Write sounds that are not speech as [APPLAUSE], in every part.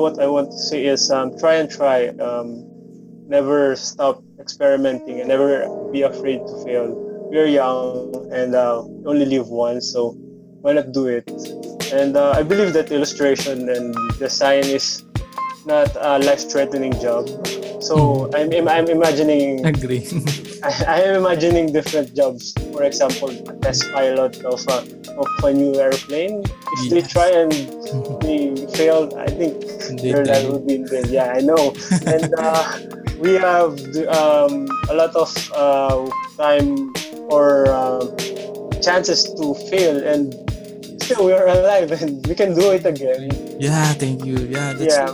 what I want to say is um, try and try. Um, never stop experimenting and never be afraid to fail. We're young and uh, only live once, so why not do it? And uh, I believe that illustration and design is not a life-threatening job. So I'm, I'm imagining. [LAUGHS] Agree. [LAUGHS] I, I am imagining different jobs. For example, a test pilot of a, of a new airplane. If they try and they fail, I think They their life would be in vain. Yeah, I know. [LAUGHS] and uh, we have um, a lot of uh, time or uh, chances to fail, and still [LAUGHS] we are alive, and we can do it again. Yeah, thank you. Yeah, that's Yeah.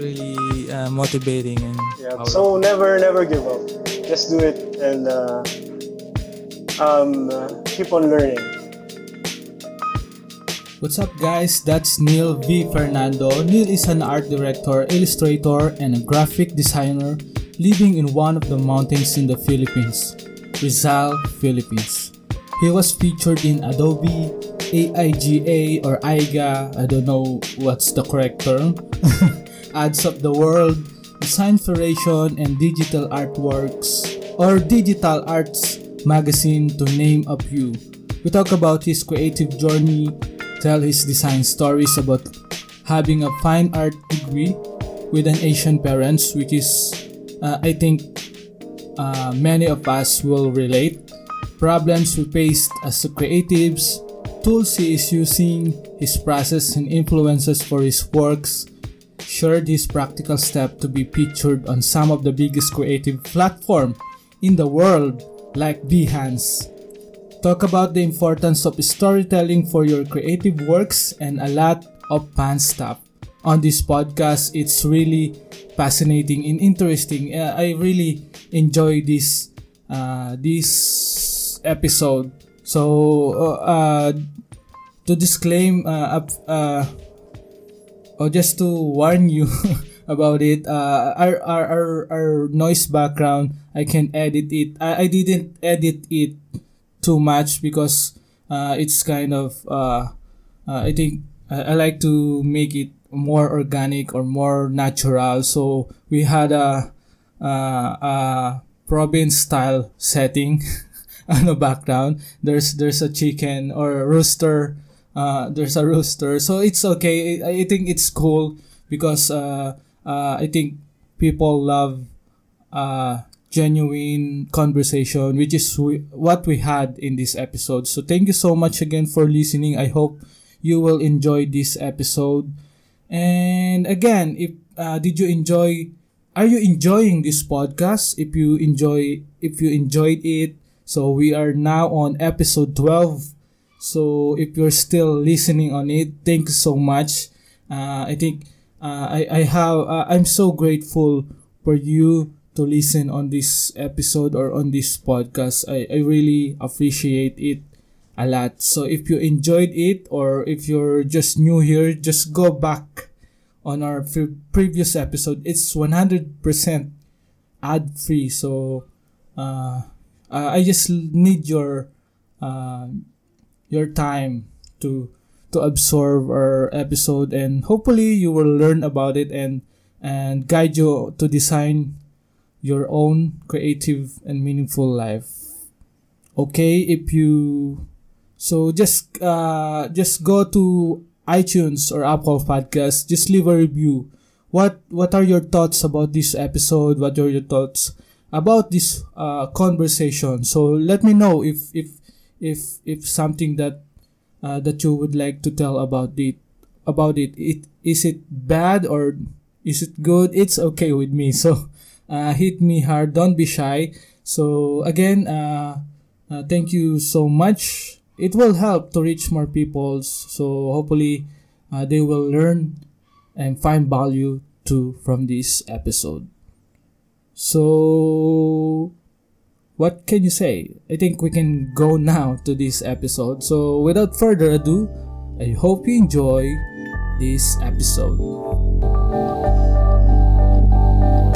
really uh, motivating and Yeah. powerful. So never, never give up. Just do it and uh, um, uh, keep on learning. What's up, guys? That's Neil V. Fernando. Neil is an art director, illustrator, and a graphic designer living in one of the mountains in the Philippines, Rizal, Philippines. He was featured in Adobe, AIGA, or AIGA, I don't know what's the correct term, [LAUGHS] Ads of the World, Designspiration, and Digital Artworks, or Digital Arts Magazine, to name a few. We talk about his creative journey, tell his design stories about having a fine art degree with an Asian parents, which is, uh, I think, uh, many of us will relate. Problems we faced as creatives, tools he is using, his process and influences for his works, shared his practical step to be featured on some of the biggest creative platform in the world like Behance. Talk about the importance of storytelling for your creative works and a lot of fun stuff. On this podcast, it's really fascinating and interesting. Uh, I really enjoy this uh, this episode. So, uh, uh, to disclaim, uh, or just to warn you [LAUGHS] about it, uh, our, our, our, our noise background, I can edit it. I, I didn't edit it too much because uh, it's kind of, uh, I think I, I like to make it more organic or more natural. So we had a, uh, a province style setting [LAUGHS] [LAUGHS] the background. There's, there's a chicken or a rooster uh, there's a rooster. So it's okay. I, I think it's cool because uh, uh, I think people love uh, genuine conversation, which is we, what we had in this episode. So thank you so much again for listening. I hope you will enjoy this episode. And again, if uh, did you enjoy? Are you enjoying this podcast? If you enjoy, if you enjoyed it, so we are now on episode twelve. So if you're still listening on it, thank you so much. Uh, I think uh, I I have uh, I'm so grateful for you to listen on this episode or on this podcast. I I really appreciate it a lot. So if you enjoyed it or if you're just new here, just go back on our pre- previous episode. It's 100% ad free. So uh, uh, I just need your uh, your time to to absorb our episode and hopefully you will learn about it and and guide you to design your own creative and meaningful life. Okay if you so just uh just go to iTunes or Apple Podcasts just leave a review. What what are your thoughts about this episode? What are your thoughts about this uh conversation. So let me know if if if if something that uh, that you would like to tell about it about it. It is it bad or is it good? It's okay with me. So [LAUGHS] uh, hit me hard. Don't be shy. So again uh, uh, thank you so much. It will help to reach more people. So hopefully uh, they will learn and find value too from this episode so what can you say? I think we can go [LAUGHS] now to this episode. So, without further ado, I hope you enjoy this episode.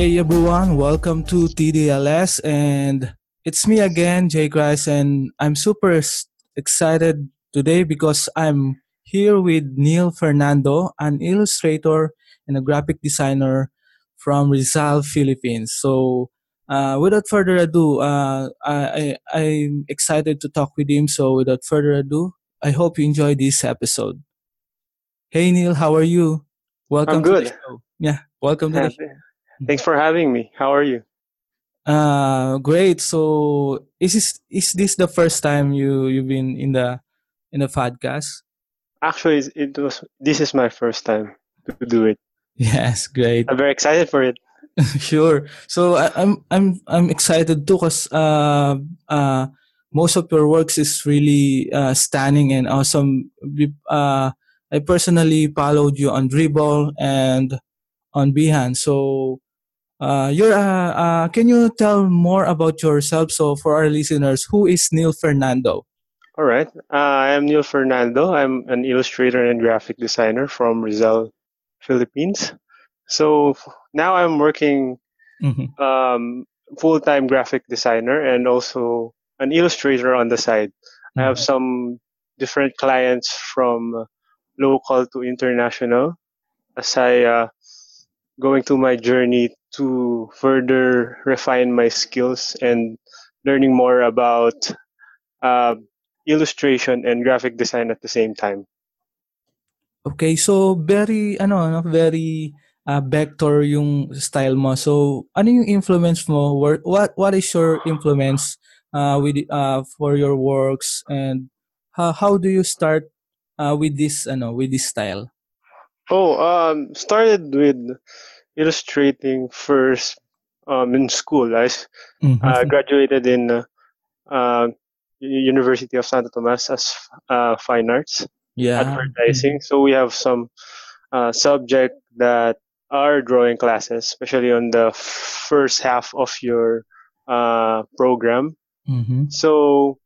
Hey everyone, welcome to TDLS and it's me again, Jay Grice, and I'm super excited today because I'm here with Neil Fernando, an illustrator and a graphic designer from Rizal, Philippines. So, uh, without further ado, uh, I, I, I'm excited to talk with him. So, without further ado, I hope you enjoy this episode. Hey Neil, how are you? Welcome I'm to the good. show. Yeah, welcome to the show. Thanks for having me. How are you? Uh great. So is this is this the first time you you've been in the in the podcast? Actually, it was. This is my first time to do it. Yes, great. I'm very excited for it. [LAUGHS] sure. So I, I'm I'm I'm excited too because uh uh most of your works is really uh stunning and awesome. We- Uh I personally followed you on Dribbble and on Behance. So uh you're uh, uh can you tell more about yourself so for our listeners who is Neil Fernando? All right. Uh, I am Neil Fernando. I'm an illustrator and graphic designer from Rizal, Philippines. So now I'm working Mhm. um, full-time graphic designer and also an illustrator on the side. I have some different clients from local to international as I uh, going through my journey to further refine my skills and learning more about uh, illustration and graphic design at the same time. Okay, so very ano ano very uh, vector yung style mo. So ano yung influence mo? What what is your influence uh with uh for your works and how how do you start uh with this ano with this style? Oh, um, started with illustrating first um, in school. I Mhm. uh, graduated in uh, uh, University of Santo Tomas as uh, fine arts yeah. advertising. So we have some uh, subject that are drawing classes, especially on the first half of your uh, program. Mhm. So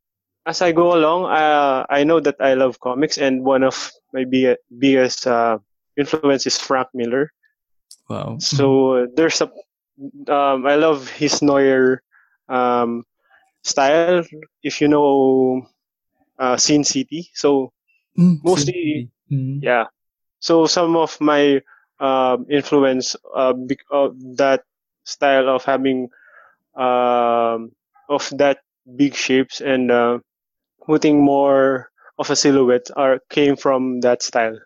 as I go along, uh, I know that I love comics, and one of my big, biggest uh, influence is Frank Miller. Wow. So there's a, um, I love his noir um, style. If you know uh, Sin City, so Mm, mostly- mm, yeah. So some of my um, influence uh, bec- of that style of having um, of that big shapes and uh, putting more of a silhouette are came from that style.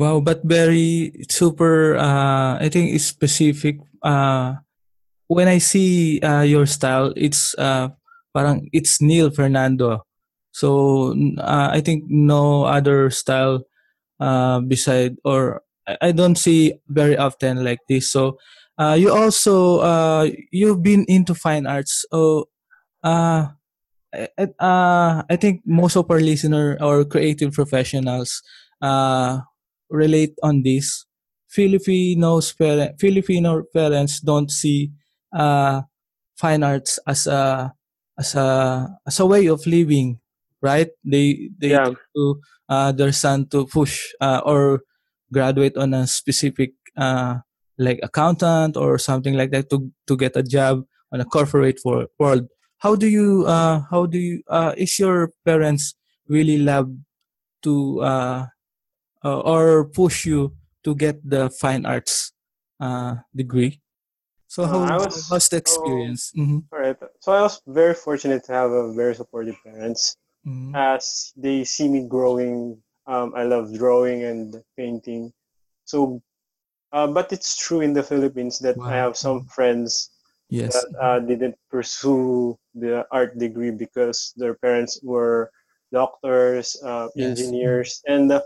Wow, but very super uh I think it's specific uh when I see uh your style it's uh parang it's Neil Fernando. So uh, I think no other style uh beside or I, don't see very often like this. So uh you also uh you've been into fine arts. So uh uh, I think most of our listener or creative professionals uh, relate on this. Filipinos parent, Filipino parents don't see uh, fine arts as a as a as a way of living, right? They they Yeah. to uh, their son to push uh, or graduate on a specific uh, like accountant or something like that to to get a job on a corporate wor- world how do you uh how do you uh is your parents really love to uh, uh or push you to get the fine arts uh degree so Uh, how I was- how's the so- experience Mhm, All right. So I was very fortunate to have a very supportive parents. mhm. As they see me growing, um, I love drawing and painting. So, uh, but it's true in the Philippines that I have some friends yes that uh, didn't pursue the art degree because their parents were doctors, uh, Yes. engineers, and uh,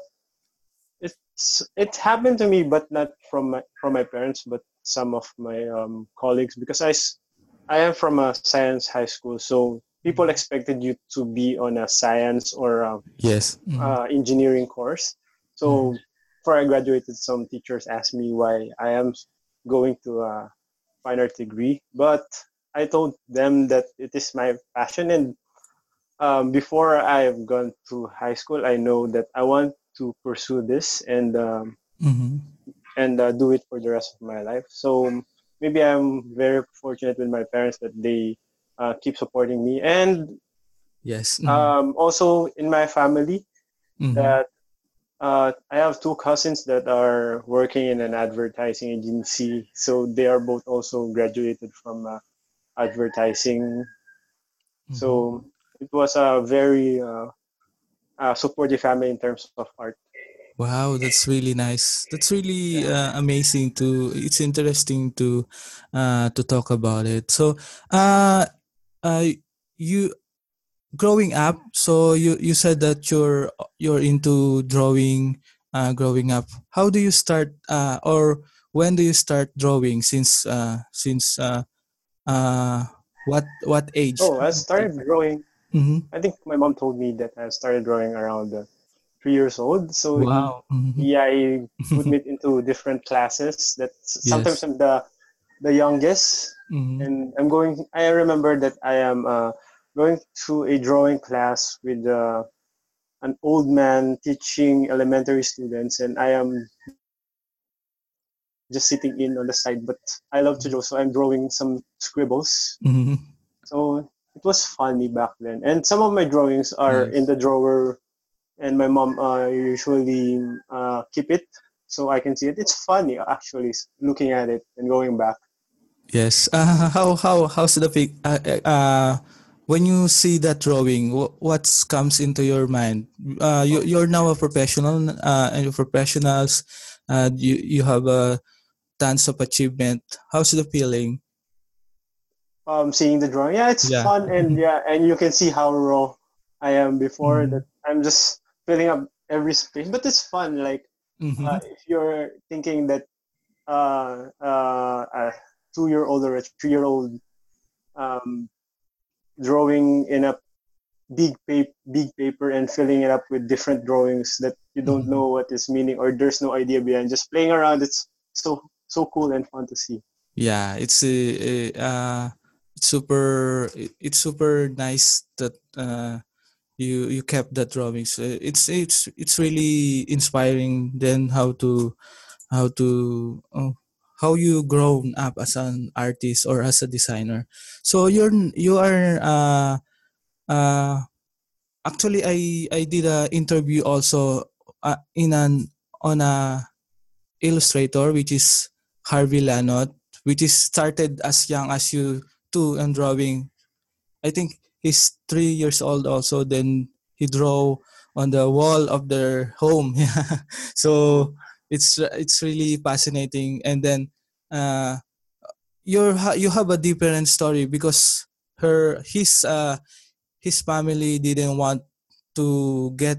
it happened to me, but not from my from my parents, but some of my um, colleagues because I I am from a science high school, so people expected you to be on a science or a, Yes. Mhm. uh, engineering course. So before I graduated, some teachers asked me why I am going to a fine art degree, but I told them that it is my passion. And um, before I've gone to high school, I know that I want to pursue this and um, Mhm. and uh, do it for the rest of my life. So maybe I'm very fortunate with my parents that they uh, keep supporting me, and Yes. Mhm. um, also in my family Mhm. that uh, I have two cousins that are working in an advertising agency. So they are both also graduated from uh, advertising. Mhm. So it was a very uh, uh, supportive family in terms of art. Wow, that's really nice. That's really uh, amazing to. It's interesting to uh, to talk about it. So, uh, uh, you growing up. So you you said that you're you're into drawing. Uh, growing up, how do you start? Uh, or when do you start drawing? Since uh, since uh, uh, what what age? Oh, I started drawing. Mhm. I think my mom told me that I started drawing around uh, three years old. So Wow. Mhm. yeah, I [LAUGHS] put me into different classes. That sometimes Yes. I'm the the youngest, Mhm. and I'm going. I remember that I am uh, going to a drawing class with uh, an old man teaching elementary students, and I am just sitting in on the side. But I love to draw, so I'm drawing some scribbles. Mhm. So it was funny back then. And some of my drawings are Nice. in the drawer, and my mom uh, usually uh, keep it so I can see it. It's funny actually looking at it and going back. Yes. [LAUGHS] Uh, how how how's the pic? Uh, uh, when you see that drawing, what comes into your mind? Uh, you you're now a professional, uh, and you're professionals. Uh, you you have a tons of achievement. How's the feeling? Um, seeing the drawing, yeah, it's Yeah. fun and yeah, and you can see how raw I am before Mhm. that. I'm just filling up every space, but it's fun. Like Mhm. uh, if you're thinking that uh, uh, a two-year-old or a three-year-old um, drawing in a big paper, big paper and filling it up with different drawings that you don't Mhm. know what is meaning or there's no idea behind. Just playing around, it's so so cool and fun to see. yeah, it's a uh, it's super. It's super nice that uh, you you kept that drawings. It's it's it's really inspiring. Then how to how to uh, how you grown up as an artist or as a designer so you're you are uh uh actually i i did a interview also uh, in an on a illustrator which is harvey lanot which is started as young as you too and drawing. I think he's three years old also then he draw on the wall of their home. [LAUGHS] So it's it's really fascinating. And then uh you're you have a different story because her his uh his family didn't want to get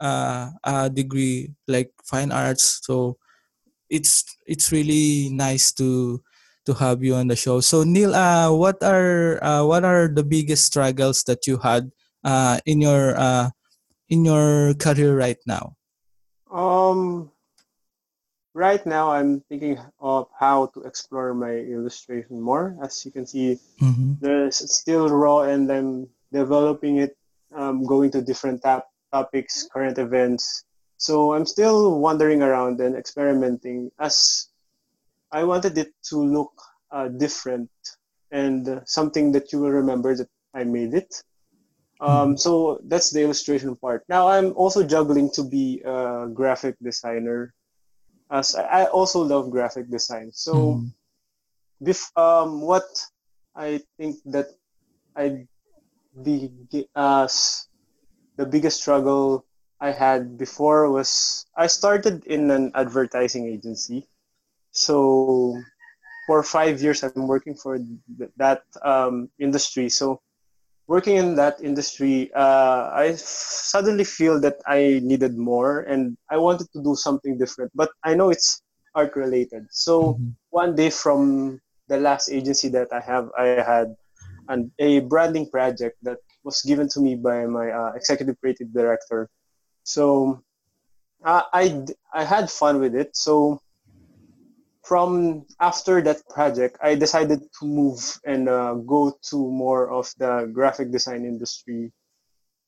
uh, a degree like fine arts. So it's it's really nice to to have you on the show so neil uh what are uh, what are the biggest struggles that you had uh in your uh in your career right now Um, right now I'm thinking of how to explore my illustration more. As you can see, mm-hmm. there's still raw and I'm developing it, um, going to different tap- topics, current events. So I'm still wandering around and experimenting as I wanted it to look uh, different and uh, something that you will remember that I made it. Um, so that's the illustration part. Now I'm also juggling to be a graphic designer, as I also love graphic design. So bef- um, what I think that I the uh, the biggest struggle I had before was I started in an advertising agency. So for five years, I've been working for th- that um, industry. So working in that industry, uh, I f- suddenly feel that I needed more and I wanted to do something different. But I know it's art related. So Mhm. one day from the last agency that I have, I had an, a branding project that was given to me by my uh, executive creative director. So uh, I I had fun with it. So from after that project, I decided to move and uh, go to more of the graphic design industry,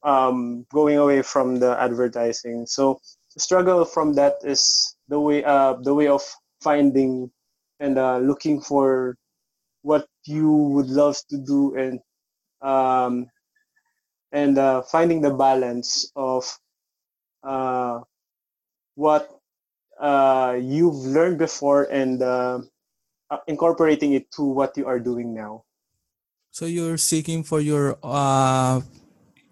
um, going away from the advertising. So the struggle from that is the way uh, the way of finding and uh, looking for what you would love to do and um, and uh, finding the balance of uh, what uh, you've learned before and uh, uh, incorporating it to what you are doing now. So you're seeking for your uh,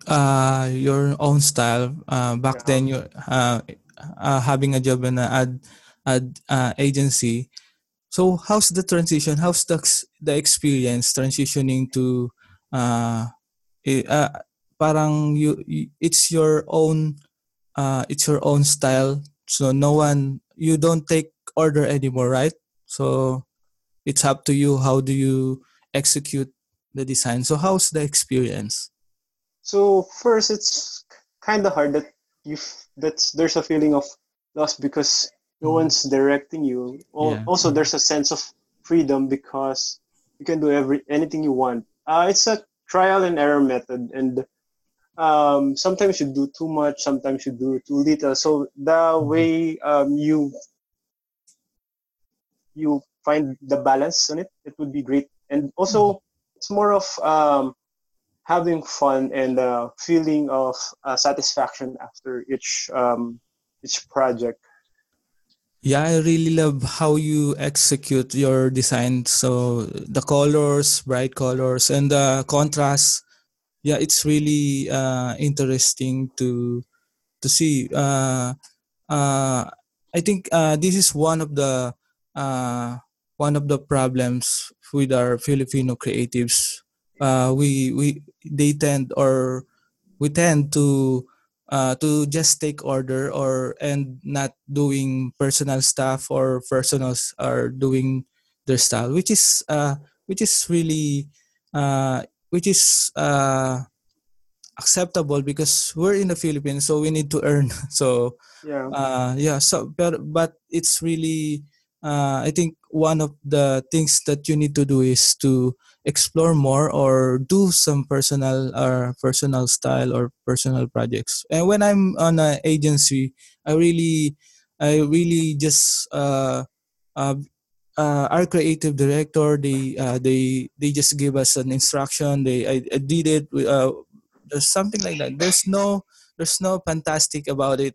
uh, your own style. Uh, back yeah. then, you're uh, uh, having a job in an ad ad uh, agency. So how's the transition? How's the the experience transitioning to uh, uh parang you, it's your own uh it's your own style so no one you don't take order anymore right? So it's up to you how do you execute the design? So how's the experience? So first it's kind of hard that you that there's a feeling of loss because no mm. one's directing you. Yeah. also there's a sense of freedom because you can do every anything you want. Uh, it's a trial and error method and um, sometimes you do too much, sometimes you do too little. So the mm-hmm. way um, you you find the balance on it, it would be great. And also, mm-hmm. it's more of um, having fun and uh, feeling of uh, satisfaction after each um, each project. Yeah, I really love how you execute your design. So the colors, bright colors, and the contrast yeah, it's really uh, interesting to to see. Uh, uh, I think uh, this is one of the uh, one of the problems with our Filipino creatives. Uh, we we they tend or we tend to uh, to just take order or and not doing personal stuff or personals are doing their style, which is uh, which is really uh, which is uh, acceptable because we're in the Philippines, so we need to earn. [LAUGHS] So yeah, uh, yeah. So but but it's really uh, I think one of the things that you need to do is to explore more or do some personal or personal style or personal projects. And when I'm on an agency, I really I really just uh, uh, uh, our creative director they uh, they they just give us an instruction. They I, I did it uh, there's something like that. There's no there's no fantastic about it.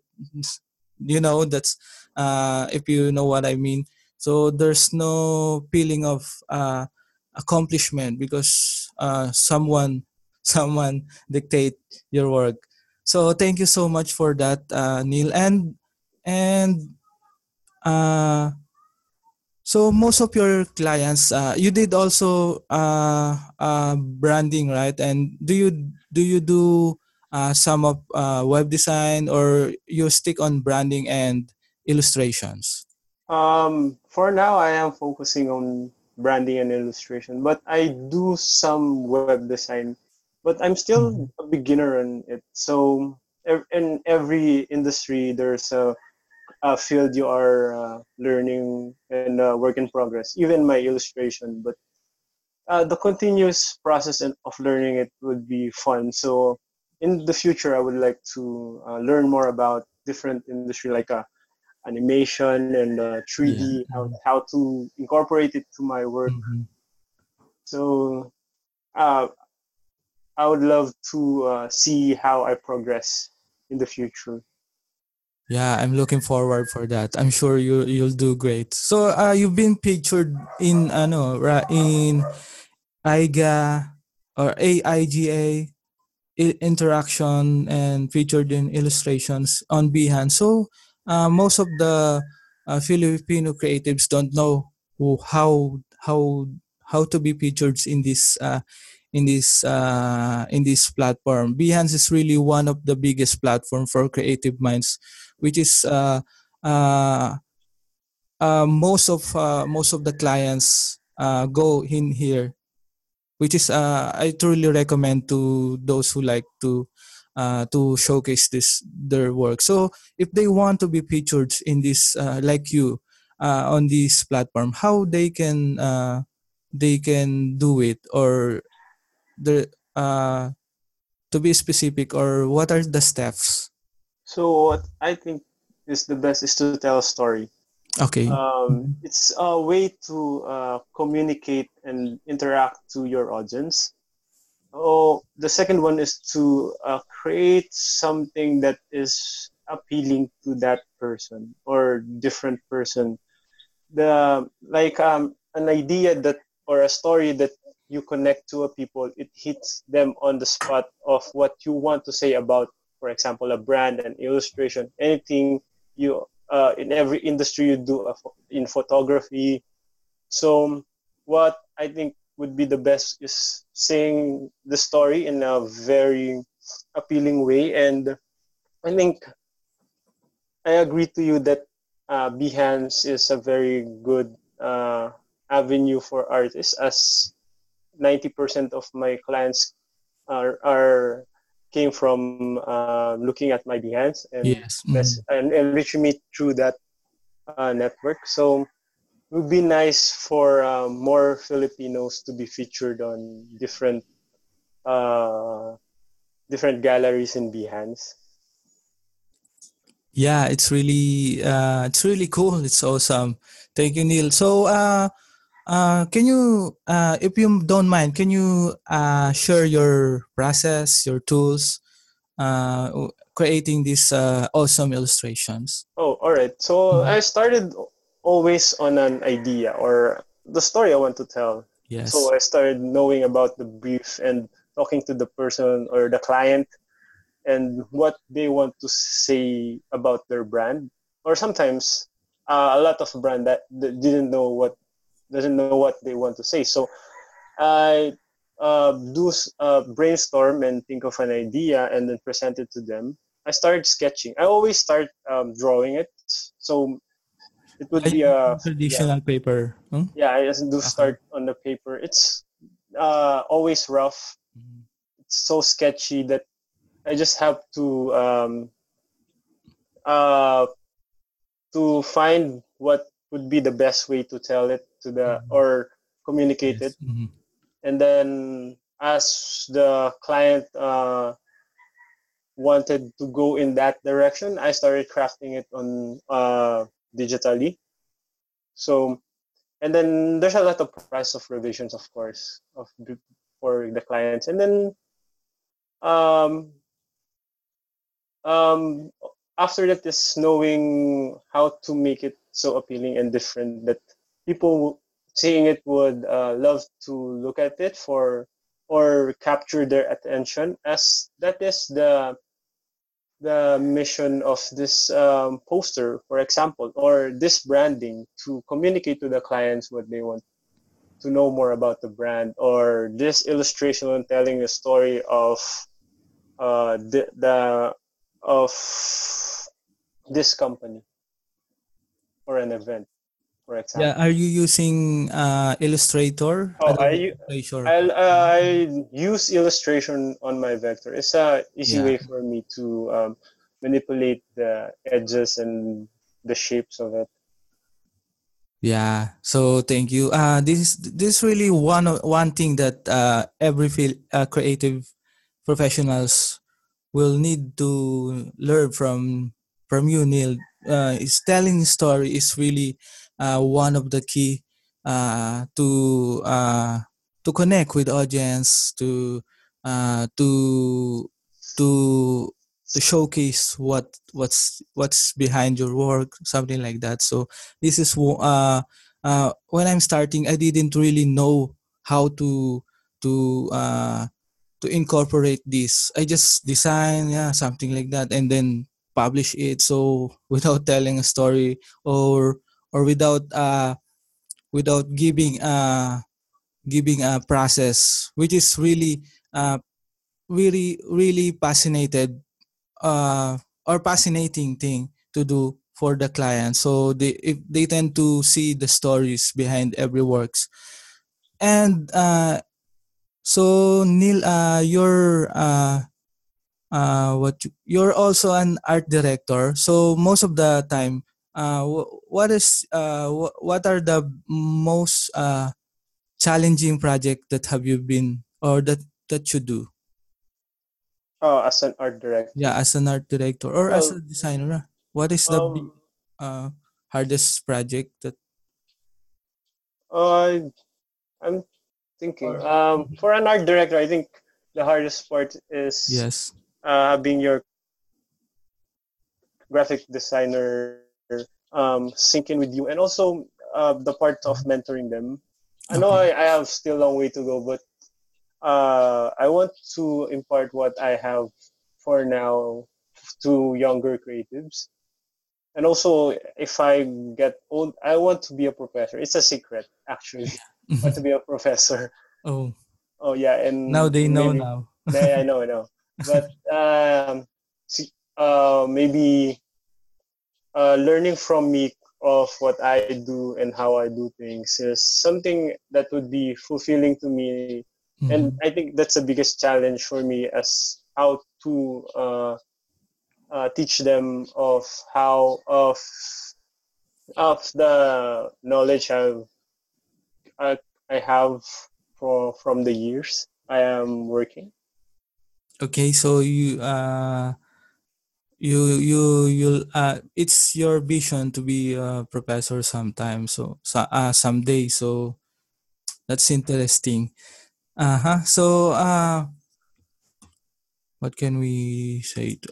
You know that's uh if you know what i mean. So there's no feeling of uh accomplishment because uh someone [LAUGHS] someone dictate your work. So thank you so much for that uh neil. And and uh so most of your clients, uh, you did also uh, uh, branding, right? And do you do you do uh, some of uh, web design or you stick on branding and illustrations? Um, for now, I am focusing on branding and illustration, but I do some web design. But I'm still mm-hmm. a beginner in it. So in every industry, there's a uh, field you are uh, learning and uh, work in progress. Even my illustration, but uh, the continuous process of learning it would be fun. So in the future, I would like to uh, learn more about different industry like uh, animation and 3D, yeah. how, how to incorporate it to my work. Mm-hmm. So I would love to see how I progress in the future. Yeah, I'm looking forward for that. I'm sure you you'll do great. So, uh, you've been pictured in ano in AIGA or AIGA interaction and featured in illustrations on Behance. So, uh, most of the uh, Filipino creatives don't know who, how how how to be featured in this uh, in this uh, in this platform. Behance is really one of the biggest platform for creative minds which is uh, uh, uh, most of most of the clients go in here which is I truly recommend to those who like to uh, to showcase this their work. So if they want to be featured in this uh, like you uh, on this platform, how they can they can do it or the to be specific or what are the steps? So what I think is the best is to tell a story. Okay. Um, it's a way to uh, communicate and interact to your audience. Oh, the second one is to uh, create something that is appealing to that person or different person. The like um, an idea that or a story that you connect to a people, it hits them on the spot of what you want to say about, for example, a brand, an illustration, anything you uh, in every industry you do uh, in photography. So what I think would be the best is saying the story in a very appealing way. And I think I agree to you that uh, Behance is a very good uh, avenue for artists as 90% of my clients are, are came from uh, looking at my Behance and, yes. mm-hmm. and, and reaching me through that uh, network. So it would be nice for uh, more Filipinos to be featured on different uh, different galleries in Behance. Yeah, it's really uh, it's really cool. It's awesome. Thank you, Neil. So, uh, can you, uh, if you don't mind, can you uh, share your process, your tools, uh, creating these uh, awesome illustrations? Oh, all right. So mm-hmm. I started always on an idea or the story I want to tell. Yes. So I started knowing about the brief and talking to the person or the client and what they want to say about their brand. Or sometimes uh, a lot of brand that, that didn't know what doesn't know what they want to say. So I uh, do uh, brainstorm and think of an idea and then present it to them. I started sketching. I always start um, drawing it. So it would be a traditional yeah. paper. Hmm? Yeah, I just do start on the paper. It's uh, always rough. Mm-hmm. It's so sketchy that I just have to um, uh, to find what would be the best way to tell it to the mm-hmm. or communicate yes. it mm-hmm. and then as the client uh, wanted to go in that direction i started crafting it on uh, digitally so and then there's a lot of process of revisions of course of for the clients and then um, um, after that is knowing how to make it so appealing and different that people seeing it would uh, love to look at it for or capture their attention as that is the the mission of this um, poster for example or this branding to communicate to the clients what they want to know more about the brand or this illustration telling a story of uh, the, the of this company or an event for example. Yeah, are you using uh, Illustrator? Oh, I, I, uh, I use illustration on my vector. It's a easy yeah. way for me to um, manipulate the edges and the shapes of it. Yeah. So thank you. Uh, this is this is really one one thing that uh, every feel, uh, creative professionals will need to learn from from you, Neil. Uh, is telling story is really one of the key uh, to uh, to connect with audience to uh, to to to showcase what what's what's behind your work something like that. So this is uh, uh, when i'm starting i didn't really know how to to uh, to incorporate this. I just design yeah something like that and then publish it. So [LAUGHS] without telling a story or or without uh without giving uh giving a process which is really uh really really fascinated uh or fascinating thing to do for the client so they they tend to see the stories behind every works and uh, so Neil, uh, you're uh, uh, what you, you're also an art director. So most of the time, uh, what is uh, what are the most uh, challenging project that have you been or that that you do? Oh, as an art director. Yeah, as an art director or as a designer. What is the um, uh, hardest project that? Uh, I'm thinking. Um, for an art director, I think the hardest part is yes uh, being your graphic designer um, sync in with you, and also uh, the part of mentoring them. I know I, I have still a long way to go, but uh, I want to impart what I have for now to younger creatives. And also, if I get old, I want to be a professor. It's a secret, actually. [LAUGHS] I want to be a professor. [LAUGHS] Oh. Oh yeah, and now they know maybe, now. yeah, I know, I know. [LAUGHS] But um, see, uh, maybe uh, learning from me of what I do and how I do things is something that would be fulfilling to me. Mm-hmm. And I think that's the biggest challenge for me as how to uh, uh, teach them of how of of the knowledge I've, I, I have for from the years I am working. Okay, so you uh you you you uh it's your vision to be a professor sometime so, so uh someday so that's interesting. Uh-huh so uh what can we say to...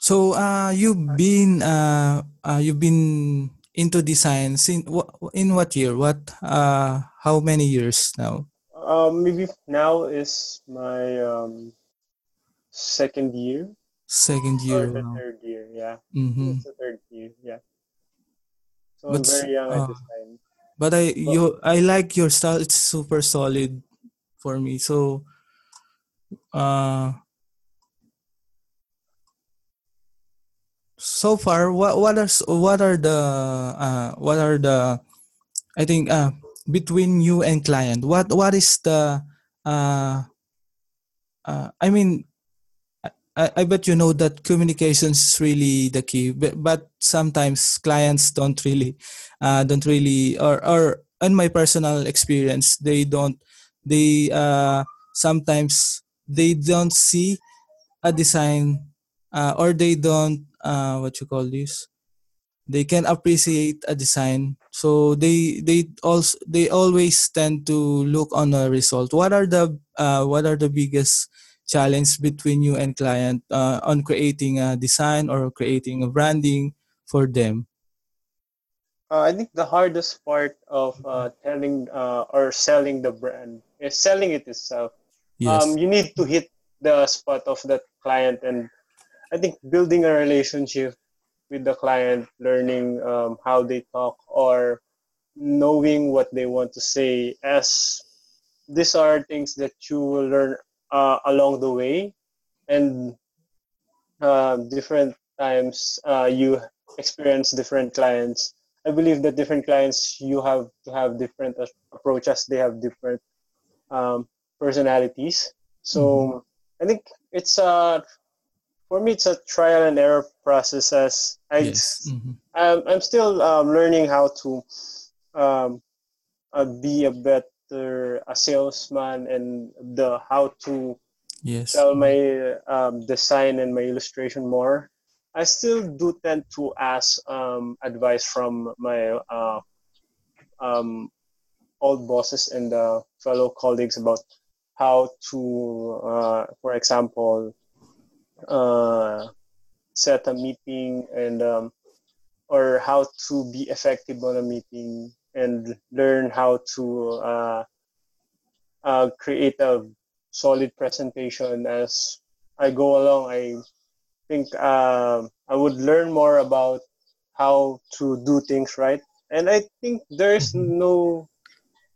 so uh you've been uh, uh you've been into design since in what year? What uh how many years now um, maybe now is my um, second year. Second year. Or the third year, yeah. Mm-hmm. It's the third year, yeah. So but, I'm very young uh, at this time. But I but, you I like your style. It's super solid for me. So uh so far what what are what are the uh what are the I think uh between you and client? What what is the uh, uh i mean I, I bet you know that communication is really the key but, but sometimes clients don't really uh, don't really or or in my personal experience they don't they uh, sometimes they don't see a design uh, or they don't uh, what you call this they can appreciate a design. So they they also they always tend to look on a result. What are the uh, what are the biggest challenge between you and client uh, on creating a design or creating a branding for them? Uh, i think the hardest part of uh, telling uh, or selling the brand is selling it itself. Yes. um, you need to hit the spot of that client and i think building a relationship with the client, learning um, how they talk or knowing what they want to say. As these are things that you will learn uh, along the way, and uh, different times uh, you experience different clients. I believe that different clients you have to have different approaches. They have different um, personalities. So mm-hmm. I think it's a for me, it's a trial and error process. As I, yes. mm-hmm. I'm, I'm still um, learning how to um, uh, be a better a salesman and the how to yes. sell my um, design and my illustration more. I still do tend to ask um, advice from my uh, um, old bosses and uh, fellow colleagues about how to, uh, for example, uh, set a meeting and um, or how to be effective on a meeting and learn how to uh, uh, create a solid presentation as I go along. I think uh, I would learn more about how to do things right. And I think there's mm-hmm. no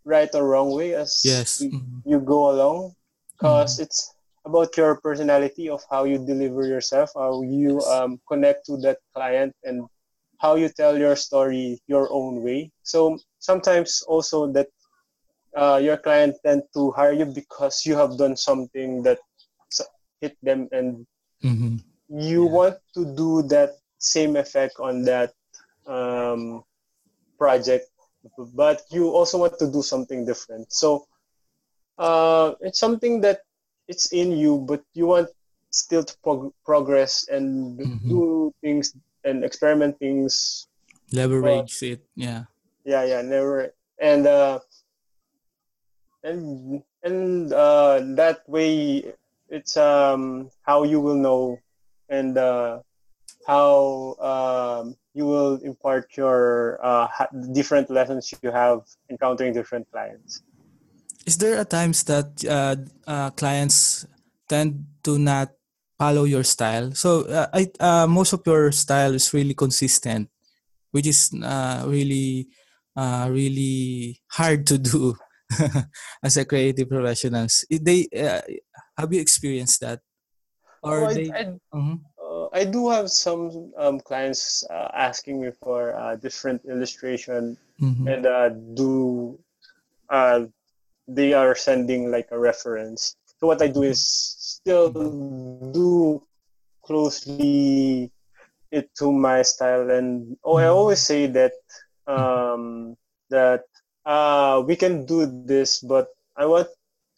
right or wrong way as yes. you, mm-hmm. you go along because mm-hmm. it's about your personality of how you deliver yourself, how you um, connect to that client, and how you tell your story your own way. So sometimes also that uh, your client tend to hire you because you have done something that hit them and Mm-hmm. you Yeah. want to do that same effect on that um, project, but you also want to do something different. So uh, it's something that it's in you, but you want still to prog- progress and Mhm. do things and experiment things. Leverage it. Yeah. Yeah, yeah, never. And uh, and and uh, that way, it's um how you will know and uh, how um, you will impart your uh, ha- different lessons you have encountering different clients. Is there a times that uh, uh, clients tend to not follow your style? So uh, I uh, most of your style is really consistent, which is uh, really uh, really hard to do [LAUGHS] as a creative professionals. They uh, have you experienced that, or Oh, I, they? I, Mhm. uh, I do have some um, clients uh, asking me for uh, different illustration Mhm. and uh, do uh, they are sending like a reference. So what I do is still do closely it to my style, and oh, I always say that um, that uh, we can do this, but I want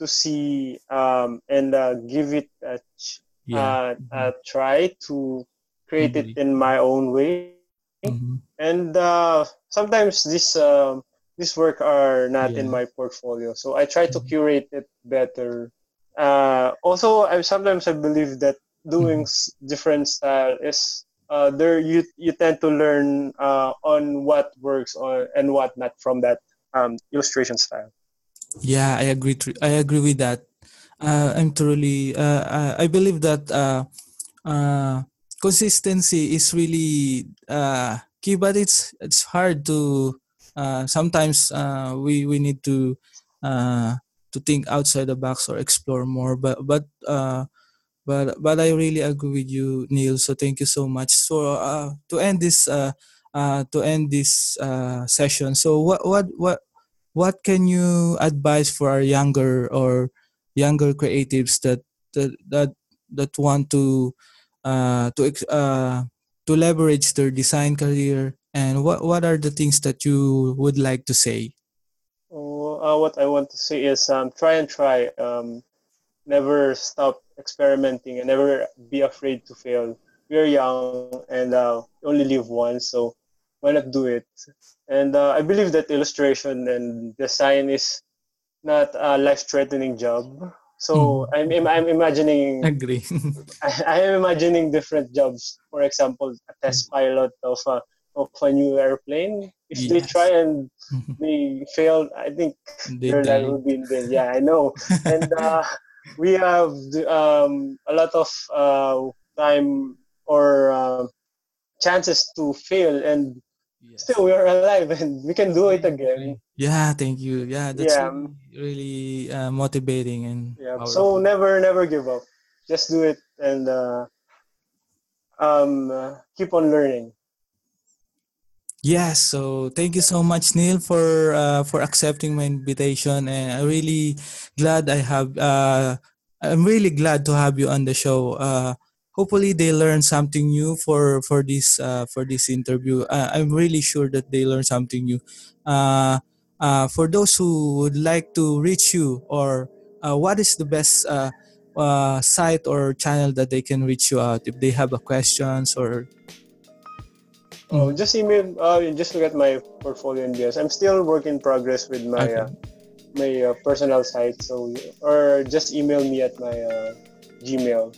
to see um, and uh, give it a ch- Yeah. uh, a try to create it in my own way Mhm. and uh, sometimes this um this work are not in my portfolio so i try to Mhm. curate it better uh, also i sometimes i believe that doing Mm-hmm. s- different style is uh, there you you tend to learn uh, on what works or and what not from that um, illustration style Yeah, I agree. tr- I agree with that. Uh, I'm truly. Uh, uh, I believe that uh, uh, consistency is really uh, key, but it's it's hard to. Uh, sometimes uh, we we need to uh, to think outside the box or explore more. But but but but I really agree with you, Neil. So thank you so much. So uh, to end this uh, uh, to end this session. So what what what what can you advise for our younger or younger creatives that that that, that want to to to leverage their design career and what what are the things that you would like to say Oh, uh, what i want to say is um, try and try um, never stop experimenting and never be afraid to fail. We're young and uh, only live once, so why not do it? And uh, I believe that illustration and design is not a life-threatening job. So I'm, im- I'm imagining agree [LAUGHS] [LAUGHS] I, am imagining different jobs. For example, a test pilot of a of a new airplane. If they try and [LAUGHS] they fail, I think They their life will be in vain. Yeah, I know. [LAUGHS] and uh, we have um, a lot of uh, time or uh, chances to fail, and Yes. still we are alive, [LAUGHS] and we can do it again. yeah thank you yeah that's Yeah. really, really uh, motivating and Yeah. powerful. So never, never give up. Just do it and uh, um, uh, keep on learning. Yes, so thank you so much, Neil, for uh, for accepting my invitation, and I'm really glad I have. Uh, I'm really glad to have you on the show. Uh, hopefully, they learn something new for for this uh, for this interview. Uh, I'm really sure that they learn something new. Uh, for those who would like to reach you, or what is the best site or channel that they can reach you out if they have a questions or Oh, just email. Uh, just look at my portfolio in BS. I'm still work in progress with my Okay. uh, my uh, personal site. So or just email me at my uh, Gmail.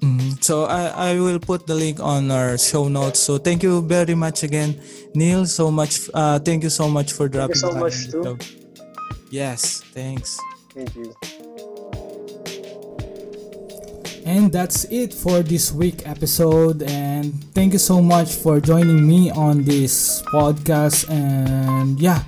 Mhm. So I, I will put the link on our show notes. So thank you very much again, Neil. So much. Uh, thank you so much for dropping. Thank you so much too. Yes, thanks. Thank you. And that's it for this week episode. And thank you so much for joining me on this podcast. And yeah,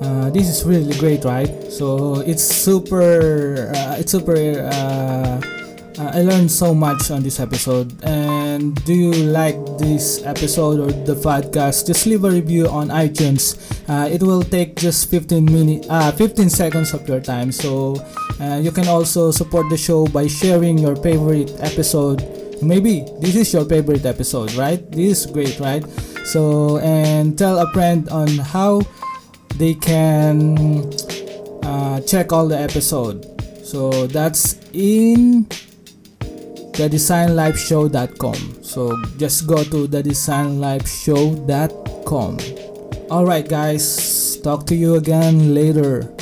uh, this is really great, right? So it's super. Uh, it's super. Uh, uh, I learned so much on this episode, and do you like this episode or the podcast? Just leave a review on iTunes. Uh, it will take just 15 minutes, uh, 15 seconds of your time. So uh, you can also support the show by sharing your favorite episode. Maybe this is your favorite episode, right? This is great, right? So and tell a friend on how they can uh, check all the episode. So that's in thedesignlifeshow.com. So just go to thedesignlifeshow.com. Alright, guys, talk to you again later.